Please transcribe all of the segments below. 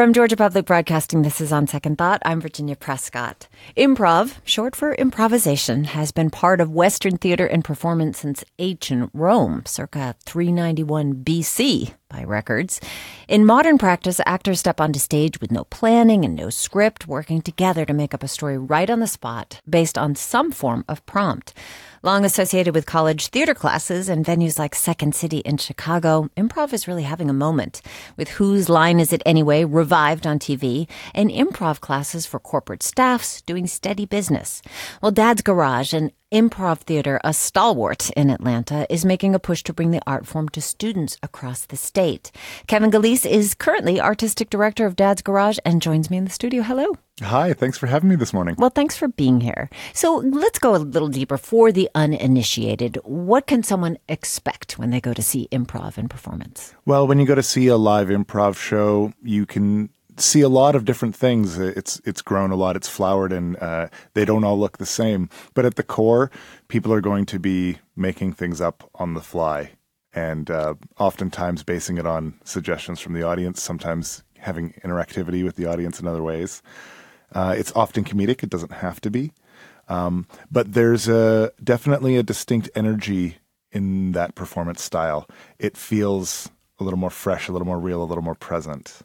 From Georgia Public Broadcasting, this is On Second Thought. I'm Virginia Prescott. Improv, short for improvisation, has been part of Western theater and performance since ancient Rome, circa 391 BC by records. In modern practice, actors step onto stage with no planning and no script, working together to make up a story right on the spot based on some form of prompt. Long associated with college theater classes and venues like Second City in Chicago, improv is really having a moment. With Whose Line Is It Anyway revived on TV, and improv classes for corporate staffs doing steady business. Well, Dad's Garage, an improv theater, a stalwart in Atlanta, is making a push to bring the art form to students across the state. Kevin Gillese is currently artistic director of Dad's Garage and joins me in the studio. Hello. Hi, thanks for having me this morning. Well, thanks for being here. So let's go a little deeper for the uninitiated. What can someone expect when they go to see improv and performance? Well, when you go to see a live improv show, you can see a lot of different things. It's it's grown a lot. It's flowered, and uh, they don't all look the same. But at the core, people are going to be making things up on the fly, and uh, oftentimes basing it on suggestions from the audience. Sometimes having interactivity with the audience in other ways. Uh, it's often comedic. It doesn't have to be. Um, but there's a, definitely a distinct energy in that performance style. It feels a little more fresh, a little more real, a little more present.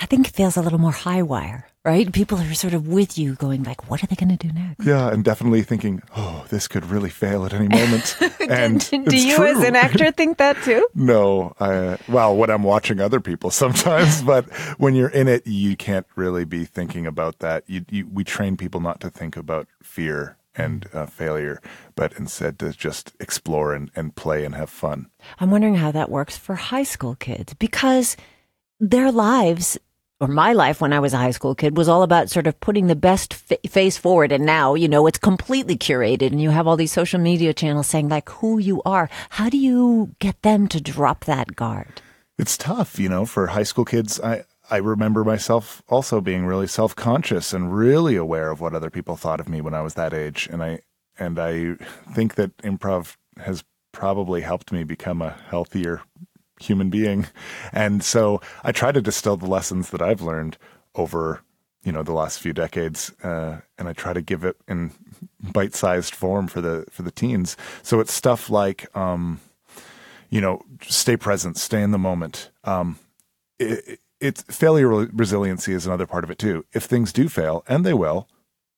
I think it feels a little more high wire, right? People are sort of with you going like, what are they going to do next? Yeah, and definitely thinking, oh, this could really fail at any moment. and do you true. as an actor think that too? no, I, well, when I'm watching other people sometimes, but when you're in it, you can't really be thinking about that. You, you, we train people not to think about fear and uh, failure, but instead to just explore and, and play and have fun. I'm wondering how that works for high school kids because their lives or my life when I was a high school kid was all about sort of putting the best face forward. And now, you know, it's completely curated and you have all these social media channels saying like who you are. How do you get them to drop that guard? It's tough, you know, for high school kids. I, I remember myself also being really self-conscious and really aware of what other people thought of me when I was that age. And I, and I think that improv has probably helped me become a healthier human being. And so I try to distill the lessons that I've learned over, you know, the last few decades, uh, and I try to give it in bite-sized form for the for the teens. So it's stuff like, um, you know, stay present, stay in the moment. Um, it, it's failure resiliency is another part of it too. If things do fail, and they will,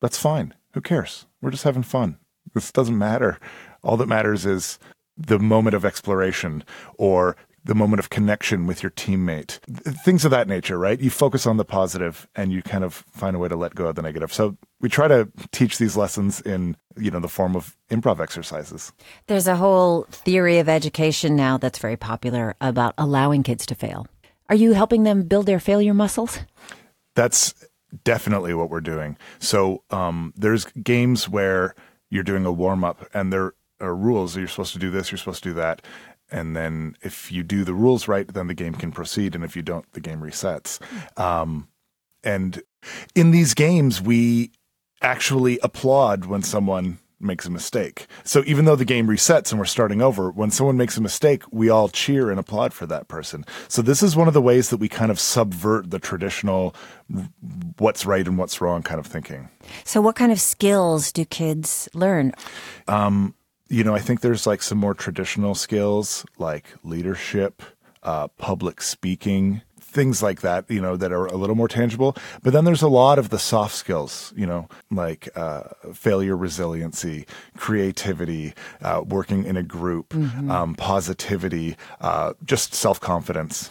that's fine. Who cares? We're just having fun. This doesn't matter. All that matters is the moment of exploration or the moment of connection with your teammate, things of that nature, right? You focus on the positive and you kind of find a way to let go of the negative. So we try to teach these lessons in, you know, the form of improv exercises. There's a whole theory of education now that's very popular about allowing kids to fail. Are you helping them build their failure muscles? That's definitely what we're doing. So um, there's games where you're doing a warm up and there are rules. You're supposed to do this, you're supposed to do that and then if you do the rules right, then the game can proceed, and if you don't, the game resets. Um, and in these games, we actually applaud when someone makes a mistake. So even though the game resets and we're starting over, when someone makes a mistake, we all cheer and applaud for that person. So this is one of the ways that we kind of subvert the traditional what's right and what's wrong kind of thinking. So what kind of skills do kids learn? Um, you know, I think there's like some more traditional skills like leadership, uh, public speaking, things like that, you know, that are a little more tangible. But then there's a lot of the soft skills, you know, like uh, failure resiliency, creativity, uh, working in a group, mm-hmm. um, positivity, uh, just self confidence.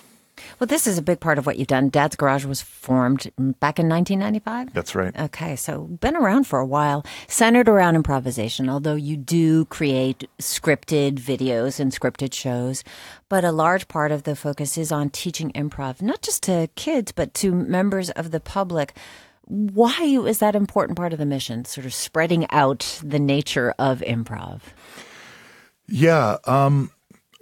Well, this is a big part of what you've done. Dad's Garage was formed back in 1995. That's right. Okay, so been around for a while, centered around improvisation, although you do create scripted videos and scripted shows. But a large part of the focus is on teaching improv, not just to kids, but to members of the public. Why is that important part of the mission, sort of spreading out the nature of improv? Yeah. Um,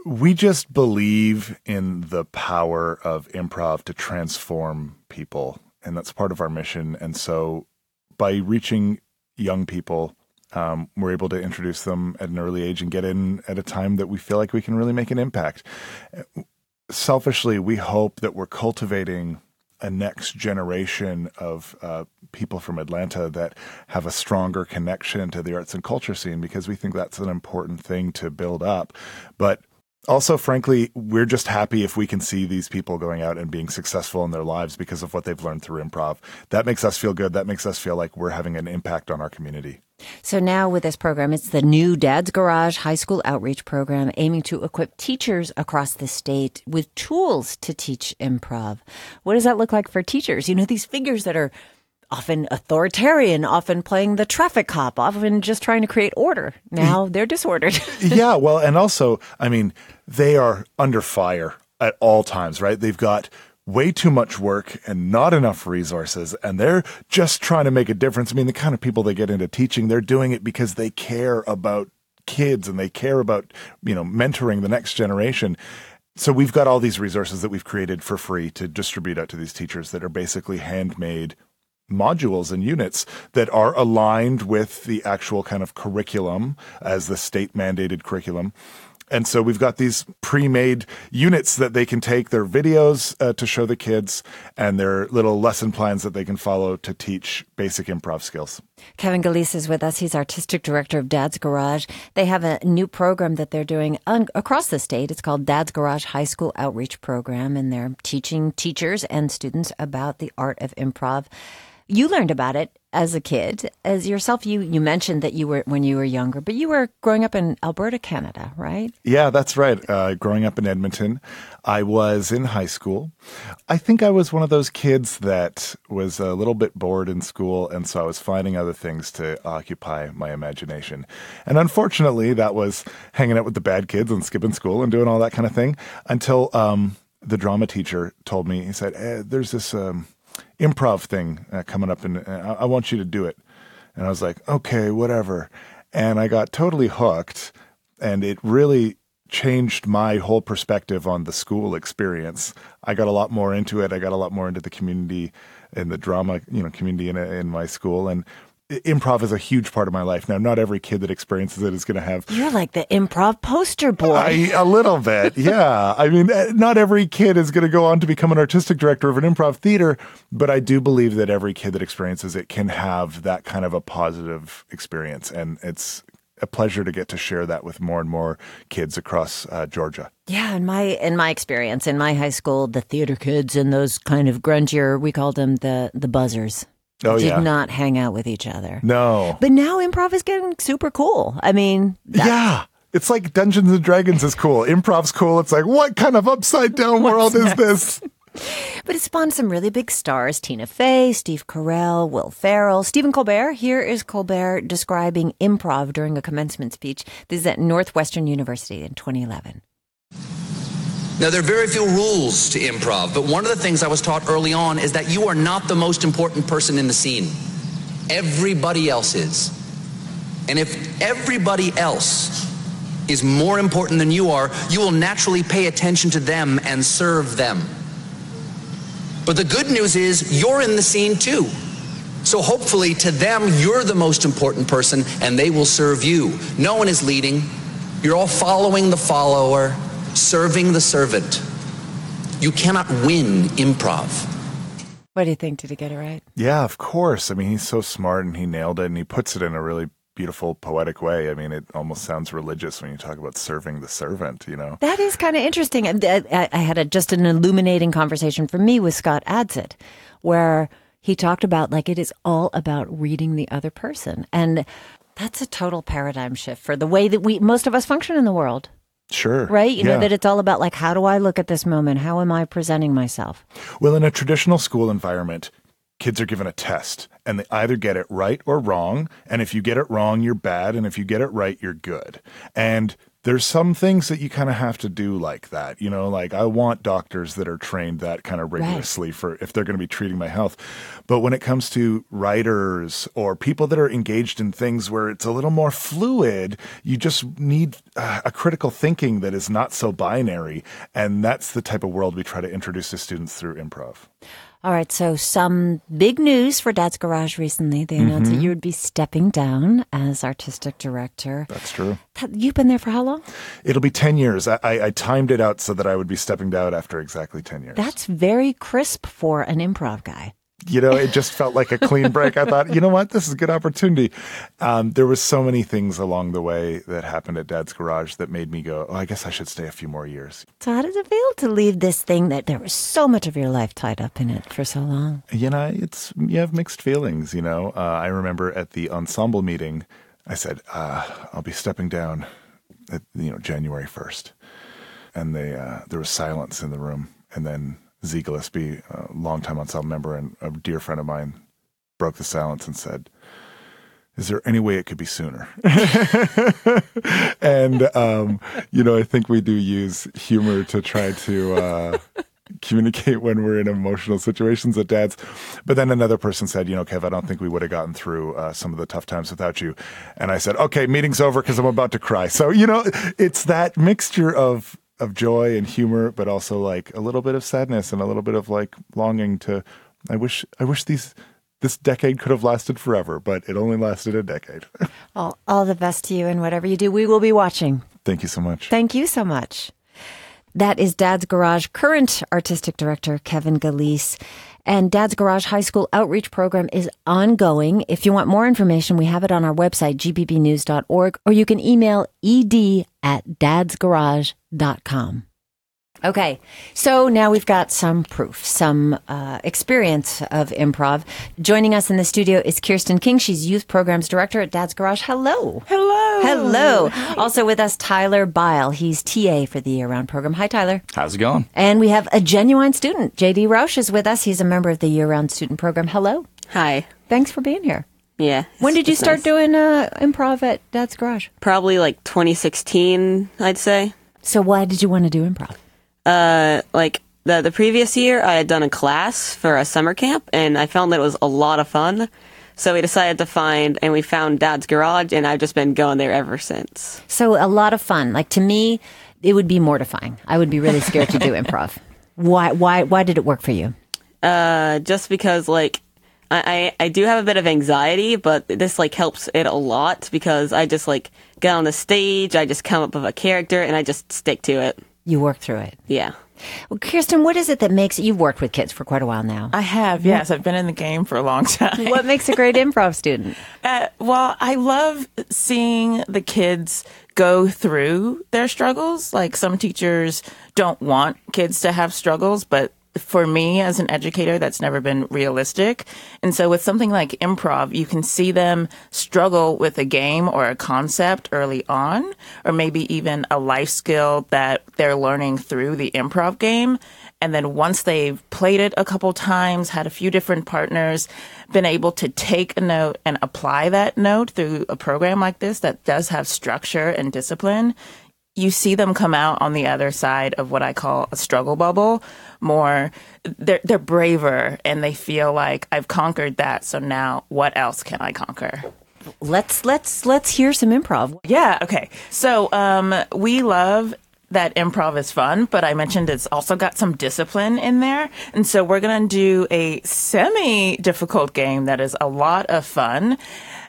we just believe in the power of improv to transform people, and that's part of our mission. And so, by reaching young people, um, we're able to introduce them at an early age and get in at a time that we feel like we can really make an impact. Selfishly, we hope that we're cultivating a next generation of uh, people from Atlanta that have a stronger connection to the arts and culture scene because we think that's an important thing to build up. But also, frankly, we're just happy if we can see these people going out and being successful in their lives because of what they've learned through improv. That makes us feel good. That makes us feel like we're having an impact on our community. So now with this program, it's the new Dad's Garage High School Outreach Program aiming to equip teachers across the state with tools to teach improv. What does that look like for teachers? You know, these figures that are often authoritarian, often playing the traffic cop, often just trying to create order. Now they're disordered. yeah, well, and also, I mean, they are under fire at all times, right? They've got way too much work and not enough resources and they're just trying to make a difference. I mean, the kind of people they get into teaching, they're doing it because they care about kids and they care about, you know, mentoring the next generation. So we've got all these resources that we've created for free to distribute out to these teachers that are basically handmade modules and units that are aligned with the actual kind of curriculum as the state mandated curriculum. And so we've got these pre-made units that they can take their videos uh, to show the kids and their little lesson plans that they can follow to teach basic improv skills. Kevin Gillese is with us. He's artistic director of Dad's Garage. They have a new program that they're doing un- across the state. It's called Dad's Garage High School Outreach Program, and they're teaching teachers and students about the art of improv. You learned about it as a kid. As yourself, you, you mentioned that you were when you were younger, but you were growing up in Alberta, Canada, right? Yeah, that's right. Uh, growing up in Edmonton, I was in high school. I think I was one of those kids that was a little bit bored in school, and so I was finding other things to occupy my imagination. And unfortunately, that was hanging out with the bad kids and skipping school and doing all that kind of thing until um, the drama teacher told me, he said, eh, There's this. Um, improv thing uh, coming up, and uh, I want you to do it. And I was like, okay, whatever. And I got totally hooked, and it really changed my whole perspective on the school experience. I got a lot more into it. I got a lot more into the community and the drama, you know, community in, in my school, and improv is a huge part of my life. Now, not every kid that experiences it is going to have. You're like the improv poster boy. I, a little bit, yeah. I mean, eh, not every kid is going to go on to become an artistic director of an improv theater, but I do believe that every kid that experiences it can have that kind of a positive experience. And it's a pleasure to get to share that with more and more kids across uh, Georgia. Yeah, in my in my experience in my high school, the theater kids and those kind of grungier, we called them the the buzzers. Oh, did yeah. not hang out with each other. No. But now improv is getting super cool. I mean, that- Yeah. It's like Dungeons and Dragons is cool. Improv's cool. It's like, what kind of upside down world is this? but it spawned some really big stars Tina Fey, Steve Carell, Will Ferrell, Stephen Colbert. Here is Colbert describing improv during a commencement speech. This is at Northwestern University in 2011. Now, there are very few rules to improv, but one of the things I was taught early on is that you are not the most important person in the scene. Everybody else is. And if everybody else is more important than you are, you will naturally pay attention to them and serve them. But the good news is you're in the scene too. So hopefully to them, you're the most important person and they will serve you. No one is leading. You're all following the follower serving the servant. You cannot win improv. What do you think? Did he get it right? Yeah, of course. I mean, he's so smart and he nailed it and he puts it in a really beautiful, poetic way. I mean, it almost sounds religious when you talk about serving the servant, you know? That is kind of interesting. Uh, I, I had a, just an illuminating conversation for me with Scott Adsit, where he talked about like it is all about reading the other person. And that's a total paradigm shift for the way that we, most of us function in the world. Sure. Right? You yeah. know, that it's all about like, how do I look at this moment? How am I presenting myself? Well, in a traditional school environment, kids are given a test and they either get it right or wrong. And if you get it wrong, you're bad. And if you get it right, you're good. And there's some things that you kind of have to do like that. You know, like I want doctors that are trained that kind of rigorously right. for if they're going to be treating my health. But when it comes to writers or people that are engaged in things where it's a little more fluid, you just need uh, a critical thinking that is not so binary. And that's the type of world we try to introduce to students through improv. All right, so some big news for Dad's Garage recently. They announced that mm-hmm. you would be stepping down as artistic director. That's true. You've been there for how long? It'll be 10 years. I, I, I timed it out so that I would be stepping down after exactly 10 years. That's very crisp for an improv guy. You know, it just felt like a clean break. I thought, you know what, this is a good opportunity. Um, there was so many things along the way that happened at Dad's Garage that made me go, oh, I guess I should stay a few more years. So, how does it feel to leave this thing that there was so much of your life tied up in it for so long? You know, it's you have mixed feelings. You know, uh, I remember at the ensemble meeting, I said, uh, I'll be stepping down at you know January first, and they uh, there was silence in the room, and then Z Gillespie, a longtime ensemble member and a dear friend of mine, broke the silence and said, "Is there any way it could be sooner?" and um, you know, I think we do use humor to try to. Uh, communicate when we're in emotional situations at dad's. But then another person said, you know, Kev, I don't think we would have gotten through uh, some of the tough times without you. And I said, okay, meeting's over because I'm about to cry. So, you know, it's that mixture of, of joy and humor, but also like a little bit of sadness and a little bit of like longing to, I wish, I wish these, this decade could have lasted forever, but it only lasted a decade. All, all the best to you and whatever you do. We will be watching. Thank you so much. Thank you so much. That is Dad's Garage current artistic director, Kevin Gillese. And Dad's Garage High School Outreach Program is ongoing. If you want more information, we have it on our website, gpbnews.org, or you can email ed at dadsgarage.com. Okay, so now we've got some proof, some uh, experience of improv. Joining us in the studio is Kirsten King. She's youth programs director at Dad's Garage. Hello. Hello. Hello. Also with us, Tyler Bile. He's TA for the year round program. Hi, Tyler. How's it going? And we have a genuine student. JD Roush is with us. He's a member of the year round student program. Hello. Hi. Thanks for being here. Yeah. When did you start nice. doing uh, improv at Dad's Garage? Probably like 2016, I'd say. So, why did you want to do improv? Uh, like the the previous year, I had done a class for a summer camp, and I found that it was a lot of fun. So we decided to find, and we found Dad's Garage, and I've just been going there ever since. So, a lot of fun. Like to me, it would be mortifying. I would be really scared to do improv. Why? Why? Why did it work for you? Uh, just because like. I, I I do have a bit of anxiety, but this like helps it a lot because I just like get on the stage, I just come up with a character, and I just stick to it. You work through it. Yeah. Well, Kirsten, what is it that makes you've worked with kids for quite a while now? I have, yes. I've been in the game for a long time. What makes a great improv student? Uh, well, I love seeing the kids go through their struggles. Like some teachers don't want kids to have struggles, but for me as an educator, that's never been realistic. And so with something like improv, you can see them struggle with a game or a concept early on, or maybe even a life skill that they're learning through the improv game. And then once they've played it a couple times, had a few different partners, been able to take a note and apply that note through a program like this that does have structure and discipline, you see them come out on the other side of what I call a struggle bubble. More, they're they're braver and they feel like I've conquered that. So now, what else can I conquer? Let's let's let's hear some improv. Yeah. Okay. So um, we love that improv is fun, but I mentioned it's also got some discipline in there. And so we're going to do a semi difficult game that is a lot of fun.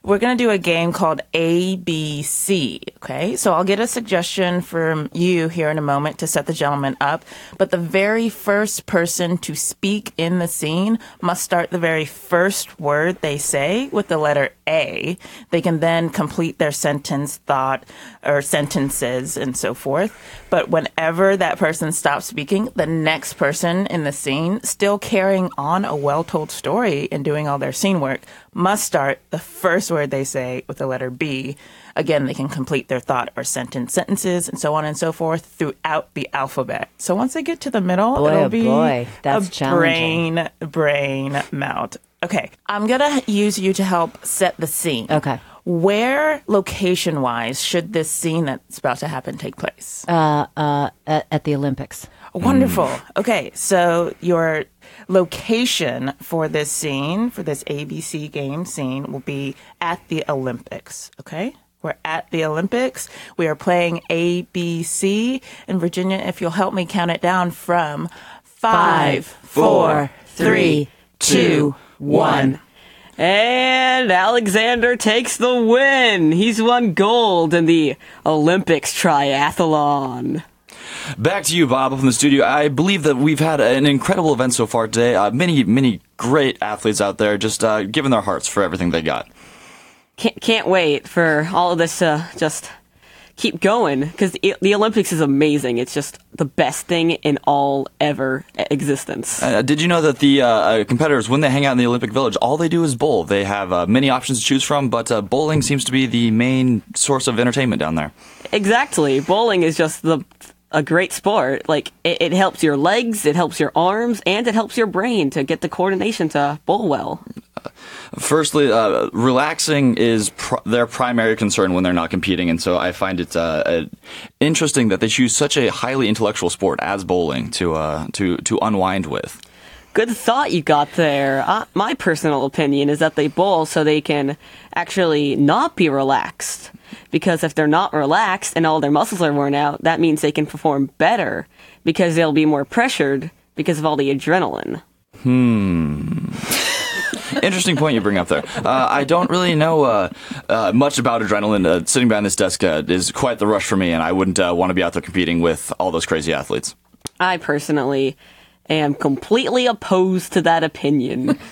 We're going to do a game called ABC. Okay. So I'll get a suggestion from you here in a moment to set the gentleman up. But the very first person to speak in the scene must start the very first word they say with the letter A. They can then complete their sentence, thought, or sentences and so forth. But whenever that person stops speaking, the next person in the scene, still carrying on a well told story and doing all their scene work, must start the first word they say with the letter B. Again, they can complete their thought or sentence sentences and so on and so forth throughout the alphabet. So once they get to the middle, Boy, it'll oh be boy, that's a brain brain melt. Okay, I'm gonna use you to help set the scene. Okay. Where, location wise, should this scene that's about to happen take place? Uh, uh, at, at the Olympics. Wonderful. Okay, so your location for this scene, for this ABC game scene, will be at the Olympics. Okay? We're at the Olympics. We are playing ABC. And Virginia, if you'll help me count it down from five, four, three, two, one. And Alexander takes the win. He's won gold in the Olympics triathlon. Back to you, Bob, from the studio. I believe that we've had an incredible event so far today. Uh, many, many great athletes out there just uh, giving their hearts for everything they got. Can't, can't wait for all of this to just keep going because the Olympics is amazing. It's just the best thing in all ever existence. Uh, did you know that the uh, uh, competitors, when they hang out in the Olympic Village, all they do is bowl? They have uh, many options to choose from, but uh, bowling seems to be the main source of entertainment down there. Exactly. Bowling is just the a great sport. Like it, it, helps your legs, it helps your arms, and it helps your brain to get the coordination to bowl well. Firstly, uh, relaxing is pr- their primary concern when they're not competing, and so I find it uh, uh, interesting that they choose such a highly intellectual sport as bowling to uh, to to unwind with. Good thought you got there. Uh, my personal opinion is that they bowl so they can actually not be relaxed. Because if they're not relaxed and all their muscles are worn out, that means they can perform better because they'll be more pressured because of all the adrenaline. Hmm. Interesting point you bring up there. Uh, I don't really know uh, uh, much about adrenaline. Uh, sitting behind this desk uh, is quite the rush for me, and I wouldn't uh, want to be out there competing with all those crazy athletes. I personally am completely opposed to that opinion.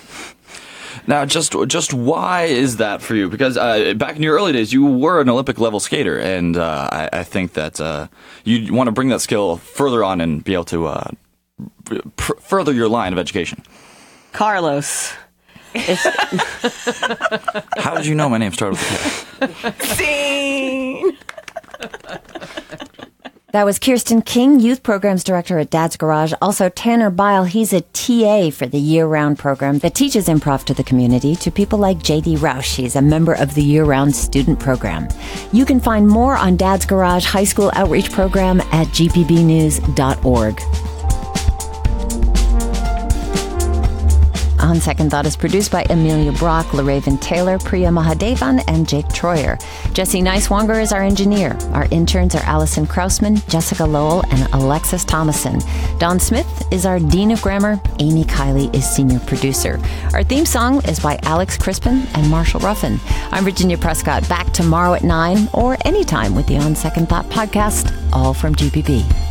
Now, just just why is that for you? Because uh, back in your early days, you were an Olympic level skater, and uh, I, I, think that uh, you want to bring that skill further on and be able to uh, pr- further your line of education. Carlos. How did you know my name started with a K? Scene. That was Kirsten King, Youth Programs Director at Dad's Garage. Also, Tanner Bile, he's a TA for the year round program that teaches improv to the community to people like JD Roush. He's a member of the year round student program. You can find more on Dad's Garage High School Outreach Program at gpbnews.org. On Second Thought is produced by Amelia Brock, LaRaven Taylor, Priya Mahadevan, and Jake Troyer. Jesse Neiswanger is our engineer. Our interns are Allison Krausman, Jessica Lowell, and Alexis Thomason. Don Smith is our Dean of Grammar. Amy Kiley is senior producer. Our theme song is by Alex Crispin and Marshall Ruffin. I'm Virginia Prescott, back tomorrow at 9 or anytime with the On Second Thought podcast, all from GPB.